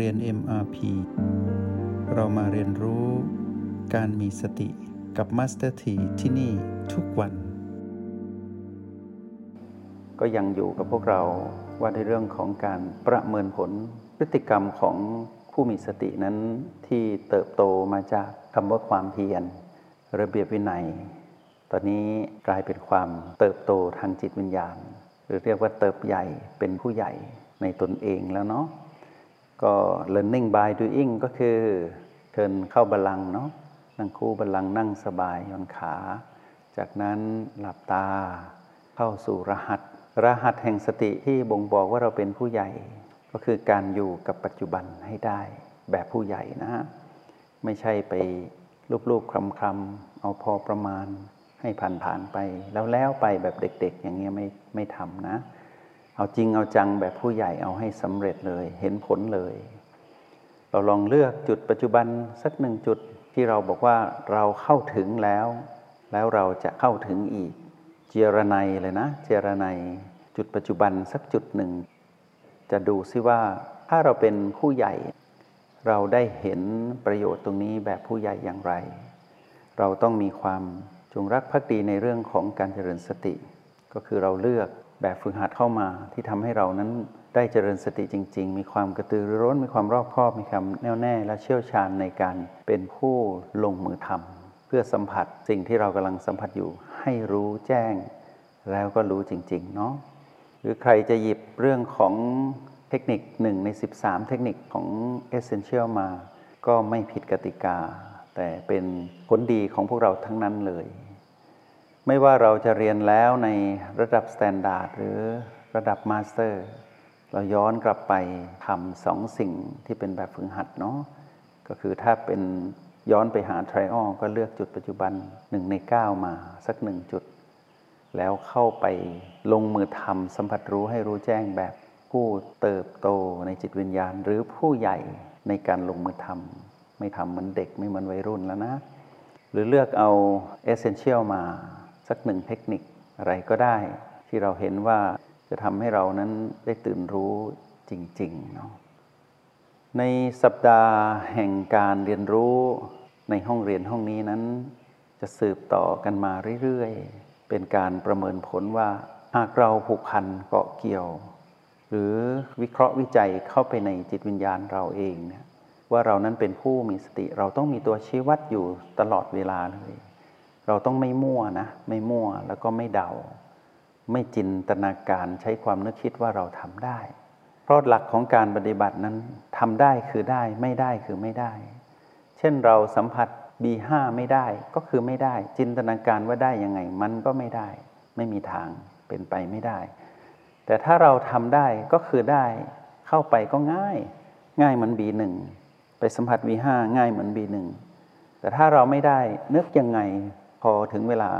เรียน MRP เรามาเรียนรู้การมีสติกับ Master T ที่ที่นี่ทุกวัน ก็ยังอยู่กับพวกเราว่าในเรื่องของการประเมินผลพฤติกรรมของผู้มีสตินั้นที่เติบโตมาจากคำว่าความเพียรระเบียบวินัย ตอนนี้กลายเป็นความเติบโตทางจิตวิญญาณ หรือเรียกว่าเติบใหญ่เป็นผู้ใหญ่ในตนเองแล้วเนาะ ก็ learning by doing ก็คือเชิญเข้าบัลลังเนาะนั่งคู่บัลลังนั่งสบายย่อนขา จากนั้นหลับตาเข้าสู่รหัส รหัสแห่งสติที่บ่งบอกว่าเราเป็นผู้ใหญ่ ก็คือการอยู่กับปัจจุบันให้ได้แบบผู้ใหญ่นะฮะไม่ใช่ไปรูปๆคลำๆเอาพอประมาณให้ผ่านๆไป แล้วแล้วไปแบบเด็ก ๆ อย่างเงี้ยไม่ไม่ทำนะ เอาจริงเอาจังแบบผู้ใหญ่เอาให้สำเร็จเลย เห็นผลเลย เราลองเลือกจุดปัจจุบันสักหนึ่งจุดที่เราบอกว่าเราเข้าถึงแล้ว แล้วเราจะเข้าถึงอีก เจรไนเลยนะ เจรไนจุดปัจจุบันสักจุดหนึ่ง จะดูซิว่าถ้าเราเป็นผู้ใหญ่ เราได้เห็นประโยชน์ตรงนี้แบบผู้ใหญ่อย่างไร เราต้องมีความจงรักภักดีในเรื่องของการเจริญสติ ก็คือเราเลือก แบบฝึกหัดเข้ามาที่ทำให้เรานั้นได้เจริญสติจริง ๆ มีความกระตือรือร้น มีความรอบคอบ มีความแน่วแน่ และเชี่ยวชาญในการเป็นผู้ลงมือทำเพื่อสัมผัสสิ่งที่เรากำลังสัมผัสอยู่ ให้รู้แจ้ง แล้วก็รู้จริงๆเนาะหรือใครจะหยิบเรื่องของเทคนิคหนึ่งใน 13 เทคนิคของ Essential มา ก็ไม่ผิดกติกา แต่เป็นผลดีของพวกเราทั้งนั้นเลย ไม่ว่าเราจะเรียนแล้วในระดับ standard หรือระดับ master เราย้อนกลับไปทำสองสิ่งที่เป็นแบบฝึกหัดเนาะก็คือถ้าเป็นย้อนไปหา trial ก็เลือกจุดปัจจุบันหนึ่งในเก้ามาสักหนึ่งจุด แล้วเข้าไปลงมือทำสัมผัสรู้ให้รู้แจ้งแบบผู้เติบโตในจิตวิญญาณ หรือผู้ใหญ่ในการลงมือทำไม่ทำเหมือนเด็กไม่เหมือนวัยรุ่นแล้วนะ หรือเลือกเอาเอเซนเชียลมา สักหนึ่งเทคนิคอะไรก็ได้ ที่เราเห็นว่าจะทำให้เรานั้นได้ตื่นรู้จริงๆเนาะในสัปดาห์แห่งการเรียนรู้ในห้องเรียนห้องนี้นั้น จะสืบต่อกันมาเรื่อยๆ เป็นการประเมินผลว่าหากเราผูกพันเกาะเกี่ยว หรือวิเคราะห์วิจัยเข้าไปในจิตวิญญาณเราเองเนี่ยว่าเรานั้นเป็นผู้มีสติเราต้องมีตัวชี้วัดอยู่ตลอดเวลาเลย เราต้องไม่มั่วนะ ไม่มั่วแล้วก็ไม่เดา ไม่จินตนาการใช้ความนึกคิดว่าเราทำได้ เพราะหลักของการปฏิบัตินั้นทำได้คือได้ไม่ได้คือไม่ได้ เช่นเราสัมผัส B5 ไม่ได้ก็คือไม่ได้ จินตนาการว่าได้ยังไง มันก็ไม่ได้ ไม่มีทางเป็นไปไม่ได้ แต่ถ้าเราทำได้ก็คือได้เข้าไปก็ง่าย ง่ายเหมือน B1 ไปสัมผัส V5 ง่ายเหมือน B1 แต่ถ้าเราไม่ได้นึกยังไง พอถึงเวลา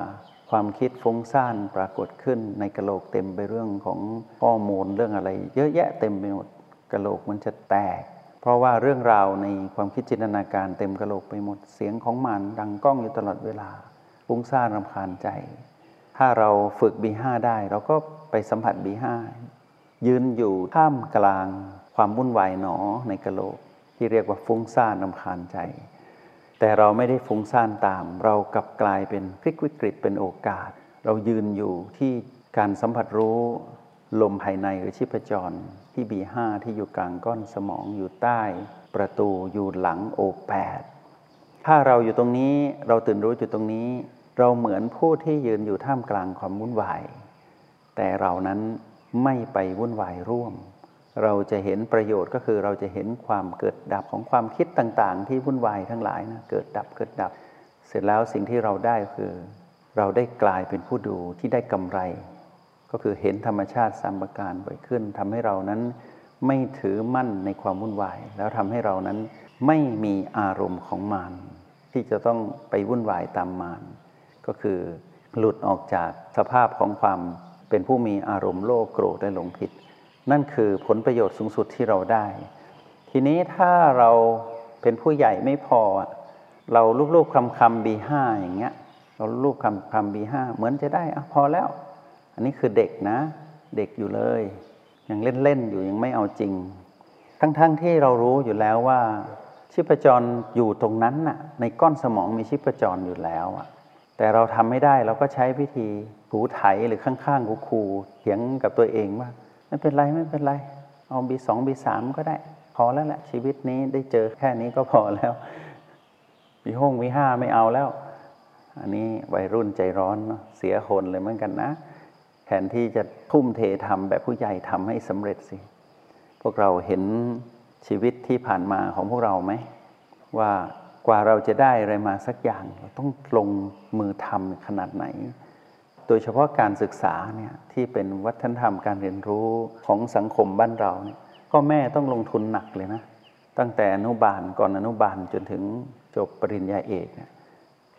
ความคิดฟุ้งซ่านปรากฏขึ้นในกระโหลกเต็มไปเรื่องของข้อมูลเรื่องอะไร เยอะแยะเต็มไปหมดกระโหลกมันจะแตก เพราะว่าเรื่องราวในความคิดจินตนาการเต็มกระโหลกไปหมดเสียงของมันดังก้องอยู่ตลอดเวลาฟุ้งซ่านรำคาญใจ ถ้าเราฝึก B5 ได้เราก็ไปสัมผัส B5 ยืนอยู่ท่ามกลางความวุ่นวายหนอในกระโหลก ที่เรียกว่าฟุ้งซ่านรำคาญใจ แต่เราไม่ได้ฟุ้งซ่านตาม เรากลับกลายเป็นพลิกวิกฤตเป็นโอกาส เรายืนอยู่ที่การสัมผัสรู้ลมภายในหรือชีพจรที่บีห้าที่อยู่กลางก้อนสมองอยู่ใต้ ประตูอยู่หลังโอแปดถ้าเราอยู่ตรงนี้เราตื่นรู้อยู่ตรงนี้ เราเหมือนผู้ที่ยืนอยู่ท่ามกลางความวุ่นวาย แต่เรานั้นไม่ไปวุ่นวายร่วม เราจะเห็นประโยชน์ก็คือเราจะเห็นความเกิดดับของความคิดต่างๆ ที่วุ่นวายทั้งหลายนะเกิดดับเกิดดับ เสร็จแล้วสิ่งที่เราได้คือ เราได้กลายเป็นผู้ดูที่ได้กำไร ก็คือเห็นธรรมชาติสามประการบ่อยขึ้นทำให้เรานั้นไม่ถือมั่นในความวุ่นวาย แล้วทำให้เรานั้นไม่มีอารมณ์ของมารที่จะต้องไปวุ่นวายตามมารก็คือหลุดออกจากสภาพของความเป็นผู้มีอารมณ์โลภโกรธและหลงผิด นั่นคือผลประโยชน์สูงสุดที่เราได้ ทีนี้ถ้าเราเป็นผู้ใหญ่ไม่พอ เราลูกๆคำคำบีห้าอย่างเงี้ย เราลูกคำคำบีห้าเหมือนจะได้อะพอแล้ว อันนี้คือเด็กนะ เด็กอยู่เลย ยังเล่นๆอยู่ยังไม่เอาจริง ทั้งๆทที่เรารู้อยู่แล้วว่า ชีพจรอยู่ตรงนั้นน่ะ ในก้อนสมองมีชีพจรอยู่แล้วอะแต่เราทำไม่ได้เราก็ใช้วิธีหูไถหรือข้างๆกูคูเถียงกับตัวเองว่า ไม่เป็นไรไม่เป็นไร เอาบีสองบีสามก็ได้ พอแล้วแหละชีวิตนี้ได้เจอแค่นี้ก็พอแล้วบีห้องบีห้าไม่เอาแล้ว อันนี้วัยรุ่นใจร้อนเนาะเสียคนเลยเหมือนกันนะแทนที่จะทุ่มเททำแบบผู้ใหญ่ทำให้สำเร็จสิ พวกเราเห็นชีวิตที่ผ่านมาของพวกเราไหม ว่ากว่าเราจะได้อะไรมาสักอย่าง เราต้องลงมือทำขนาดไหน โดยเฉพาะการศึกษาเนี่ยที่เป็นวัฒนธรรมการเรียนรู้ของสังคมบ้านเราเนี่ยพ่อแม่ต้องลงทุนหนักเลยนะ ตั้งแต่อนุบาลก่อนอนุบาลจนถึงจบปริญญาเอกเนี่ย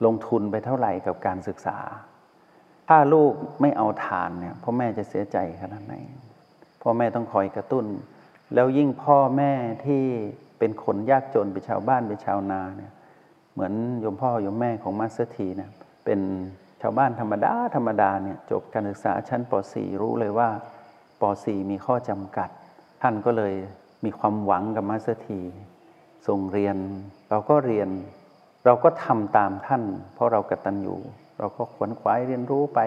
ลงทุนไปเท่าไหร่กับการศึกษา ถ้าลูกไม่เอาทานเนี่ยพ่อแม่จะเสียใจขนาดไหนพ่อแม่ต้องคอยกระตุ้น แล้วยิ่งพ่อแม่ที่เป็นคนยากจนเป็นชาวบ้านเป็นชาวนาเนี่ยเหมือนโยมพ่อโยมแม่ของ Master T เนี่ยเป็นชาวบ้านธรรมดา ธรรมดาเนี่ยจบการศึกษาชั้นป .4 รู้เลยว่าป .4 มีข้อจำกัด ท่านก็เลยมีความหวังกับ Master T ส่งเรียน เราก็เรียน เราก็ทำตามท่าน เพราะเรากตัญญูเราก็ขวนขวายเรียนรู้ไป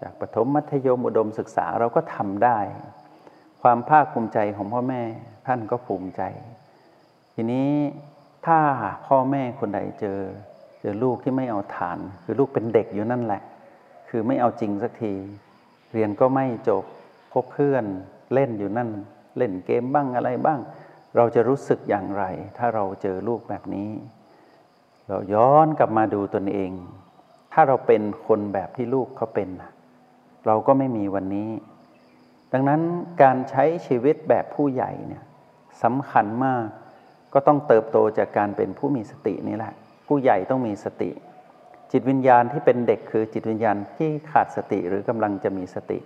จากประถมมัธยมอุดมศึกษาเราก็ทำได้ ความภาคภูมิใจของพ่อแม่ท่านก็ภูมิใจ ทีนี้ถ้าพ่อแม่คนใดเจอ เจอลูกที่ไม่เอาฐาน คือลูกเป็นเด็กอยู่นั่นแหละ คือไม่เอาจริงสักที เรียนก็ไม่จบพบเพื่อนเล่นอยู่นั่น เล่นเกมบ้างอะไรบ้าง เราจะรู้สึกอย่างไร ถ้าเราเจอลูกแบบนี้ เราย้อนกลับมาดูตนเอง ถ้าเราเป็นคนแบบที่ลูกเขาเป็น เราก็ไม่มีวันนี้ ดังนั้นการใช้ชีวิตแบบผู้ใหญ่เนี่ยสำคัญมาก ก็ต้องเติบโตจากการเป็นผู้มีสตินี่แหละ ผู้ใหญ่ต้องมีสติ จิตวิญญาณที่เป็นเด็กคือจิตวิญญาณที่ขาดสติหรือกำลังจะมีสติ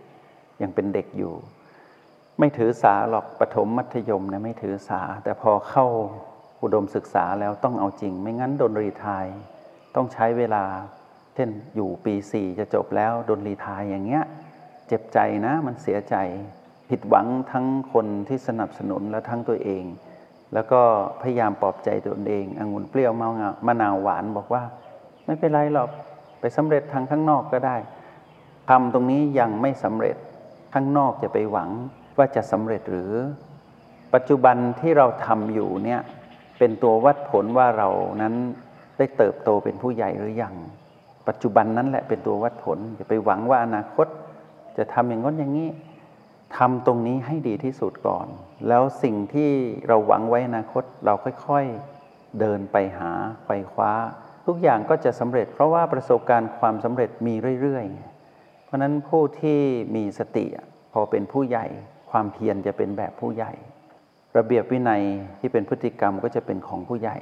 ยังเป็นเด็กอยู่ ไม่ถือสาหรอกปฐมมัธยมนะไม่ถือสา แต่พอเข้าอุดมศึกษาแล้วต้องเอาจริง ไม่งั้นโดนรีทายต้องใช้เวลา เช่นอยู่ปีสี่จะจบแล้วโดนรีทายอย่างเงี้ยเจ็บใจนะมันเสียใจ ผิดหวังทั้งคนที่สนับสนุนและทั้งตัวเอง แล้วก็พยายามปลอบใจตัวเององุ่นเปรี้ยวมะนาวหวานบอกว่า ไม่เป็นไรหรอกไปสำเร็จทางข้างนอกก็ได้ทำตรงนี้ยังไม่สำเร็จข้างนอกจะไปหวังว่าจะสำเร็จหรือ ปัจจุบันที่เราทำอยู่เนี่ยเป็นตัววัดผลว่าเรานั้นได้เติบโตเป็นผู้ใหญ่หรือยังปัจจุบันนั้นแหละเป็นตัววัดผลอย่าไปหวังว่าอนาคต จะทำอย่างน้นอย่างนี้ ทำตรงนี้ให้ดีที่สุดก่อน แล้วสิ่งที่เราหวังไว้อนาคตเราค่อยๆเดินไปหาไปคว้า ทุกอย่างก็จะสำเร็จ เพราะว่าประสบการณ์ความสำเร็จมีเรื่อยๆ เพราะนั้นผู้ที่มีสติพอเป็นผู้ใหญ่ ความเพียรจะเป็นแบบผู้ใหญ่ ระเบียบวินัยที่เป็นพฤติกรรมก็จะเป็นของผู้ใหญ่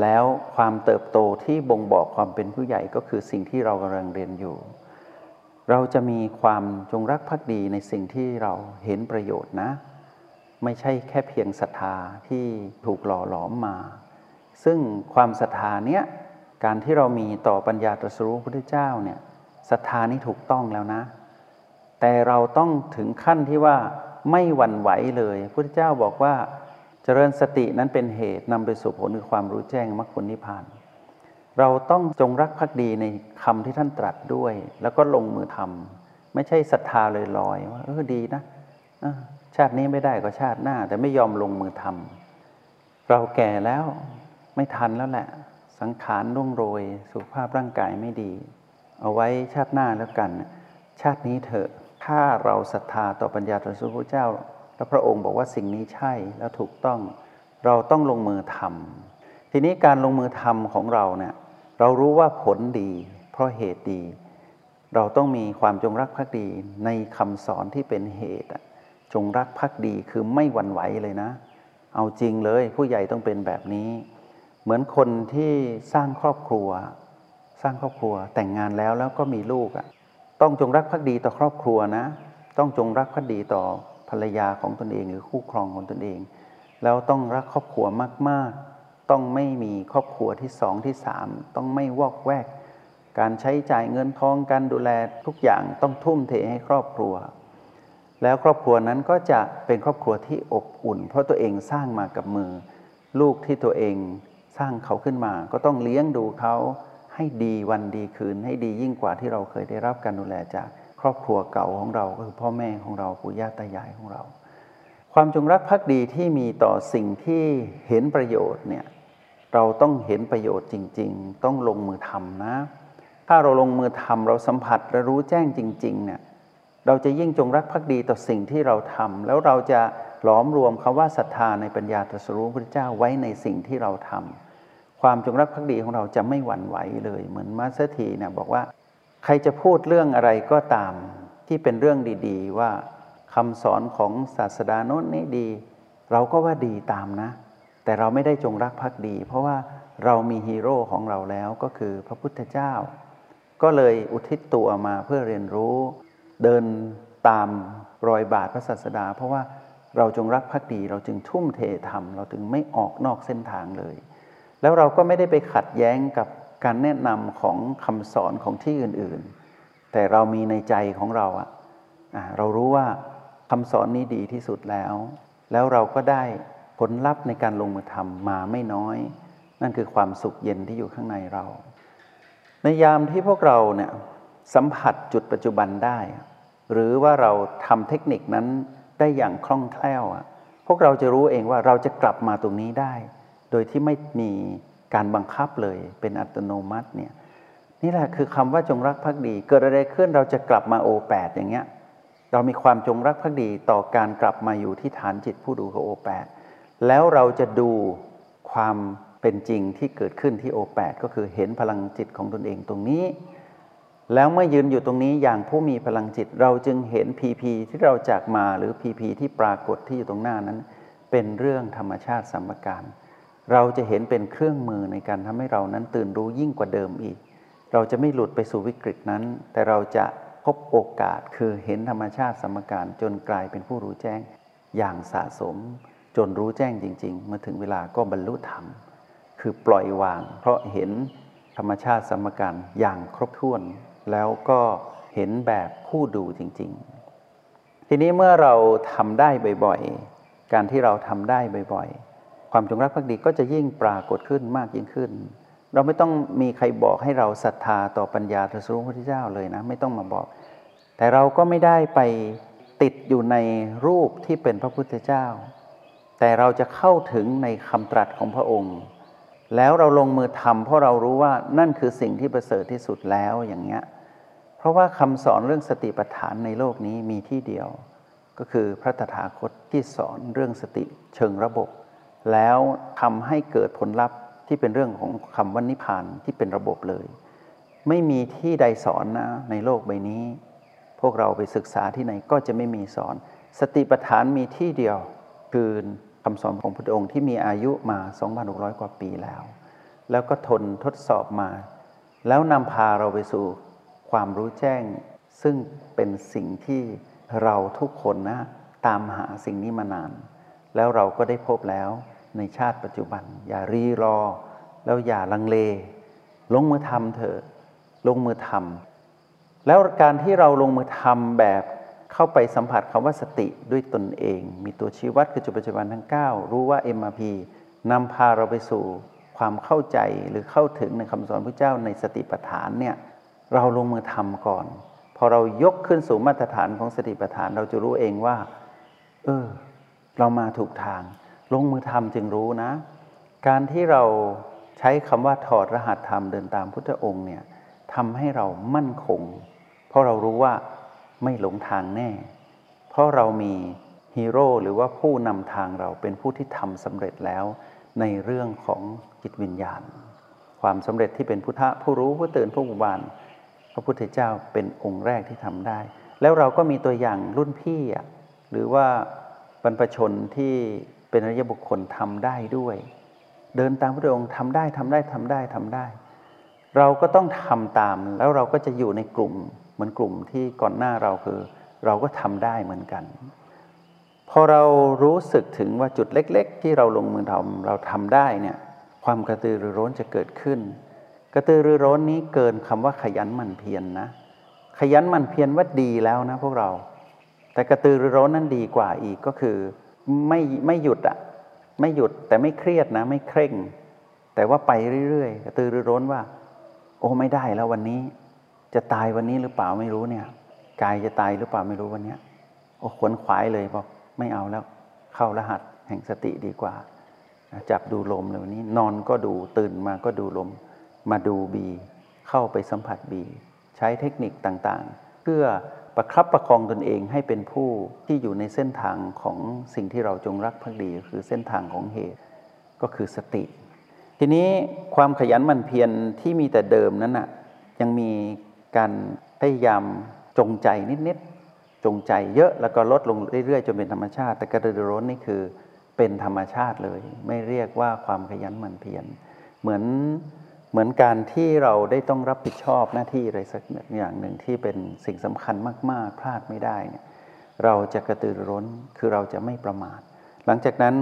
แล้วความเติบโตที่บ่งบอกความเป็นผู้ใหญ่ก็คือสิ่งที่เรากำลังเรียนอยู่ เราจะมีความจงรักภักดีในสิ่งที่เราเห็นประโยชน์นะ ไม่ใช่แค่เพียงศรัทธาที่ถูกหล่อหลอมมา ซึ่งความศรัทธาเนี้ยการที่เรามีต่อปัญญาตรัสรู้พระพุทธเจ้าเนี่ยศรัทธานี้ถูกต้องแล้วนะ แต่เราต้องถึงขั้นที่ว่าไม่หวั่นไหวเลยพระพุทธเจ้าบอกว่าเจริญสตินั้นเป็นเหตุนำไปสู่ผลคือความรู้แจ้งมรรคผลนิพพาน เราต้องจงรักภักดีในคำที่ท่านตรัสด้วย แล้วก็ลงมือทำไม่ใช่ศรัทธาลอยๆว่าเออดีนะชาตินี้ไม่ได้ก็ชาติหน้า แต่ไม่ยอมลงมือทำเราแก่แล้วไม่ทันแล้วแหละ สังขารร่วงโรย สุขภาพร่างกายไม่ดี เอาไว้ชาติหน้าแล้วกัน ชาตินี้เถอะถ้าเราศรัทธาต่อปัญญาตรัสรู้พระเจ้า แล้วพระองค์บอกว่าสิ่งนี้ใช่แล้วถูกต้อง เราต้องลงมือทำทีนี้การลงมือทำของเราเนี่ย เรารู้ว่าผลดี เพราะเหตุดี เราต้องมีความจงรักภักดีในคำสอนที่เป็นเหตุ จงรักภักดีคือไม่หวั่นไหวเลยนะ เอาจริงเลยผู้ใหญ่ต้องเป็นแบบนี้ เหมือนคนที่สร้างครอบครัว สร้างครอบครัวแต่งงานแล้วแล้วก็มีลูกอะต้องจงรักภักดีต่อครอบครัวนะ ต้องจงรักภักดีต่อภรรยาของตนเองหรือคู่ครองของตนเอง แล้วต้องรักครอบครัวมาก ๆ ต้องไม่มีครอบครัวที่สองที่สามต้องไม่วอกแวก การใช้จ่ายเงินทองการดูแลทุกอย่างต้องทุ่มเทให้ครอบครัว แล้วครอบครัวนั้นก็จะเป็นครอบครัวที่อบอุ่น เพราะตัวเองสร้างมากับมือ ลูกที่ตัวเองสร้างเขาขึ้นมา ก็ต้องเลี้ยงดูเขาให้ดีวันดีคืน ให้ดียิ่งกว่าที่เราเคยได้รับการดูแลจากครอบครัวเก่าของเราก็คือพ่อแม่ของเราปู่ย่าตายายของเรา ความจงรักภักดีที่มีต่อสิ่งที่เห็นประโยชน์เนี่ย เราต้องเห็นประโยชน์จริง ๆ ต้องลงมือทำนะ ถ้าเราลงมือทำเราสัมผัสและรู้แจ้งจริงๆเนี่ยเราจะยิ่งจงรักภักดีต่อสิ่งที่เราทำแล้วเราจะหลอมรวมคำว่าศรัทธาในปัญญาตรัสรู้พระเจ้าไว้ในสิ่งที่เราทำความจงรักภักดีของเราจะไม่หวั่นไหวเลย เหมือน Master T เนี่ยบอกว่า ใครจะพูดเรื่องอะไรก็ตามที่เป็นเรื่องดีๆ ว่าคำสอนของศาสดาโน้นนี้ดี เราก็ว่าดีตามนะ แต่เราไม่ได้จงรักภักดี เพราะว่าเรามีฮีโร่ของเราแล้วก็คือพระพุทธเจ้า ก็เลยอุทิศตัวมาเพื่อเรียนรู้เดินตามรอยบาทพระศาสดา เพราะว่าเราจงรักภักดีเราจึงทุ่มเททำเราถึงไม่ออกนอกเส้นทางเลย แล้วเราก็ไม่ได้ไปขัดแย้งกับการแนะนำของคำสอนของที่อื่นๆ แต่เรามีในใจของเราอะะเรารู้ว่าคำสอนนี้ดีที่สุดแล้ว แล้วเราก็ได้ ผลลัพธ์ในการลงมือทำมาไม่น้อย นั่นคือความสุขเย็นที่อยู่ข้างในเรา ในยามที่พวกเราเนี่ยสัมผัสจุดปัจจุบันได้ หรือว่าเราทำเทคนิคนั้นได้อย่างคล่องแคล่ว พวกเราจะรู้เองว่าเราจะกลับมาตรงนี้ได้ โดยที่ไม่มีการบังคับเลยเป็นอัตโนมัติเนี่ยนี่แหละคือคำว่าจงรักภักดี เกิดอะไรขึ้นเราจะกลับมาโอแปดอย่างเงี้ยเรามีความจงรักภักดีต่อการกลับมาอยู่ที่ฐานจิตผู้ดูของโอแปด แล้วเราจะดูความเป็นจริงที่เกิดขึ้นที่โอแปดก็คือเห็นพลังจิตของตนเองตรงนี้ แล้วเมื่อยืนอยู่ตรงนี้อย่างผู้มีพลังจิตเราจึงเห็นพีพีที่เราจากมาหรือพีพีที่ปรากฏที่อยู่ตรงหน้านั้น เป็นเรื่องธรรมชาติสัมการ เราจะเห็นเป็นเครื่องมือในการทำให้เรานั้นตื่นรู้ยิ่งกว่าเดิมอีก เราจะไม่หลุดไปสู่วิกฤตนั้น แต่เราจะพบโอกาสคือเห็นธรรมชาติสมการจนกลายเป็นผู้รู้แจ้งอย่างสะสม จนรู้แจ้งจริง ๆ เมื่อถึงเวลาก็บรรลุธรรม คือปล่อยวาง เพราะเห็นธรรมชาติสมการอย่างครบถ้วน แล้วก็เห็นแบบผู้ดูจริง ๆ ทีนี้เมื่อเราทำได้บ่อยๆ การที่เราทำได้บ่อยๆ ความจงรักภักดีก็จะยิ่งปรากฏขึ้นมากยิ่งขึ้น เราไม่ต้องมีใครบอกให้เราศรัทธาต่อปัญญาตรัสรู้พระพุทธเจ้าเลยนะ ไม่ต้องมาบอก แต่เราก็ไม่ได้ไปติดอยู่ในรูปที่เป็นพระพุทธเจ้า แต่เราจะเข้าถึงในคำตรัสของพระองค์ แล้วเราลงมือทำเพราะเรารู้ว่านั่นคือสิ่งที่ประเสริฐที่สุดแล้วอย่างเงี้ยเพราะว่าคำสอนเรื่องสติปัฏฐานในโลกนี้มีที่เดียว ก็คือพระตถาคตที่สอนเรื่องสติเชิงระบบ แล้วทำให้เกิดผลลัพธ์ที่เป็นเรื่องของคำว่านิพพานที่เป็นระบบเลย ไม่มีที่ใดสอนนะในโลกใบนี้ พวกเราไปศึกษาที่ไหนก็จะไม่มีสอน สติปัฏฐานมีที่เดียว คือ คำสอนของพระองค์ที่มีอายุมา 2,600 กว่าปีแล้ว แล้วก็ทนทดสอบมา แล้วนำพาเราไปสู่ความรู้แจ้ง ซึ่งเป็นสิ่งที่เราทุกคนนะตามหาสิ่งนี้มานาน แล้วเราก็ได้พบแล้วในชาติปัจจุบัน อย่ารีรอ แล้วอย่าลังเล ลงมือทำเถอะลงมือทำแล้วการที่เราลงมือทำแบบ เข้าไปสัมผัสคำว่าสติด้วยตนเอง มีตัวชี้วัดคือจุดปัจจุบันทั้ง 9 รู้ว่า MRP นำพาเราไปสู่ความเข้าใจหรือเข้าถึงในคำสอนพระเจ้าในสติปัฏฐานเนี่ยเราลงมือทำก่อน พอเรายกขึ้นสู่มาตรฐานของสติปัฏฐานเราจะรู้เองว่า เออ เรามาถูกทาง ลงมือทำจึงรู้นะ การที่เราใช้คำว่าถอดรหัสธรรมเดินตามพุทธองค์เนี่ยทำให้เรามั่นคง เพราะเรารู้ว่า ไม่หลงทางแน่ เพราะเรามีฮีโร่หรือว่าผู้นำทางเราเป็นผู้ที่ทำสำเร็จแล้ว ในเรื่องของจิตวิญญาณ ความสำเร็จที่เป็นพุทธะผู้รู้ผู้ตื่นผู้บุบานพระพุทธเจ้าเป็นองค์แรกที่ทำได้ แล้วเราก็มีตัวอย่างรุ่นพี่หรือว่าบรรพชนที่เป็นอริยบุคคลทำได้ด้วย เดินตามพระองค์ทำได้ทำได้ทำได้ทำได้ เราก็ต้องทำตามแล้วเราก็จะอยู่ในกลุ่ม เหมือนกลุ่มที่ก่อนหน้าเราคือ เราก็ทำได้เหมือนกัน พอเรารู้สึกถึงว่าจุดเล็ก ๆ ที่เราลงมือทำเราทำได้เนี่ยความกระตือรือร้นจะเกิดขึ้น กระตือรือร้นนี้เกินคำว่าขยันหมั่นเพียรนนะขยันหมั่นเพียรว่าดีแล้วนะพวกเรา แต่กระตือรือร้นนั้นดีกว่าอีกก็คือไม่ไม่หยุดอะไม่หยุดแต่ไม่เครียดนะ ไม่เคร่ง แต่ว่าไปเรื่อยๆกระตือรือร้นว่า โอ้ไม่ได้แล้ววันนี้ จะตายวันนี้หรือเปล่าไม่รู้เนี่ยกายจะตายหรือเปล่าไม่รู้วันนี้โอ้ขวนขวายเลยบอกไม่เอาแล้ว เข้ารหัสแห่งสติดีกว่า จับดูลมเลยวันนี้ นอนก็ดูตื่นมาก็ดูลม มาดูบี เข้าไปสัมผัสบี ใช้เทคนิคต่างๆ เพื่อประครับประคองตนเองให้เป็นผู้ที่อยู่ในเส้นทางของสิ่งที่เราจงรักภักดีคือเส้นทางของเหตุก็คือสติ ทีนี้ความขยันหมั่นเพียรที่มีแต่เดิมนั้นน่ะยังมี การพยายามจงใจนิดๆจงใจเยอะแล้วก็ลดลงเรื่อยๆจนเป็นธรรมชาติ แต่กระตือร้นนี่คือเป็นธรรมชาติเลย ไม่เรียกว่าความขยันหมั่นเพียรเหมือนเหมือนการที่เราได้ต้องรับผิดชอบหน้าที่อะไรสักอย่างหนึ่งที่เป็นสิ่งสำคัญมากๆ พลาดไม่ได้เนี่ยเราจะกระตือร้นคือเราจะไม่ประมาท หลังจากนั้น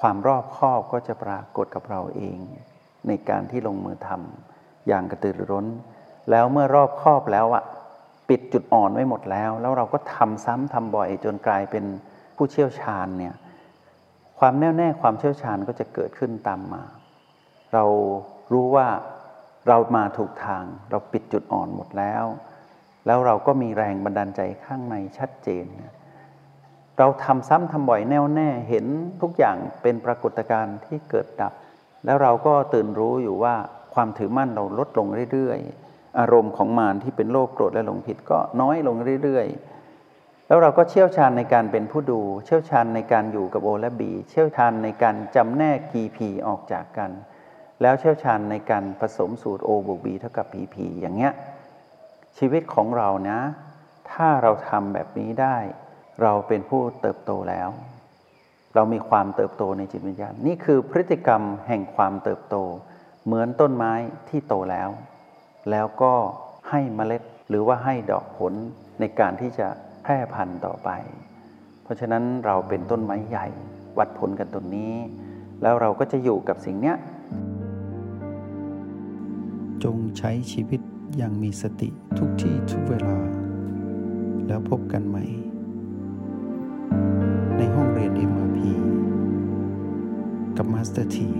ความรอบคอบก็จะปรากฏกับเราเอง ในการที่ลงมือทำอย่างกระตือร้น แล้วเมื่อรอบครอบแล้วอะปิดจุดอ่อนไว้หมดแล้ว แล้วเราก็ทำซ้ำทำบ่อยจนกลายเป็นผู้เชี่ยวชาญเนี่ยความแน่วแน่ความเชี่ยวชาญก็จะเกิดขึ้นตามมา เรารู้ว่าเรามาถูกทาง เราปิดจุดอ่อนหมดแล้ว แล้วเราก็มีแรงบันดาลใจข้างในชัดเจน เราทำซ้ำทำบ่อยแน่วแน่เห็นทุกอย่างเป็นปรากฏการณ์ที่เกิดดับ แล้วเราก็ตื่นรู้อยู่ว่าความถือมั่นเราลดลงเรื่อยๆ อารมณ์ของมารที่เป็นโลภโกรธและหลงผิดก็น้อยลงเรื่อยๆ แล้วเราก็เชี่ยวชาญในการเป็นผู้ดู เชี่ยวชาญในการอยู่กับโอและบี เชี่ยวชาญในการจำแนกกีพีออกจากกัน แล้วเชี่ยวชาญในการผสมสูตร O บวก B เท่ากับ PP อย่างเงี้ยชีวิตของเรานะ ถ้าเราทำแบบนี้ได้ เราเป็นผู้เติบโตแล้ว เรามีความเติบโตในจิตวิญญาณนี่คือพฤติกรรมแห่งความเติบโต เหมือนต้นไม้ที่โตแล้ว แล้วก็ให้เมล็ดหรือว่าให้ดอกผลในการที่จะแพร่พันธุ์ต่อไป เพราะฉะนั้นเราเป็นต้นไม้ใหญ่วัดผลกันตรงนี้ แล้วเราก็จะอยู่กับสิ่งเนี้ย จงใช้ชีวิตอย่างมีสติทุกที่ทุกเวลา แล้วพบกันใหม่ ในห้องเรียน MRP กับ Master T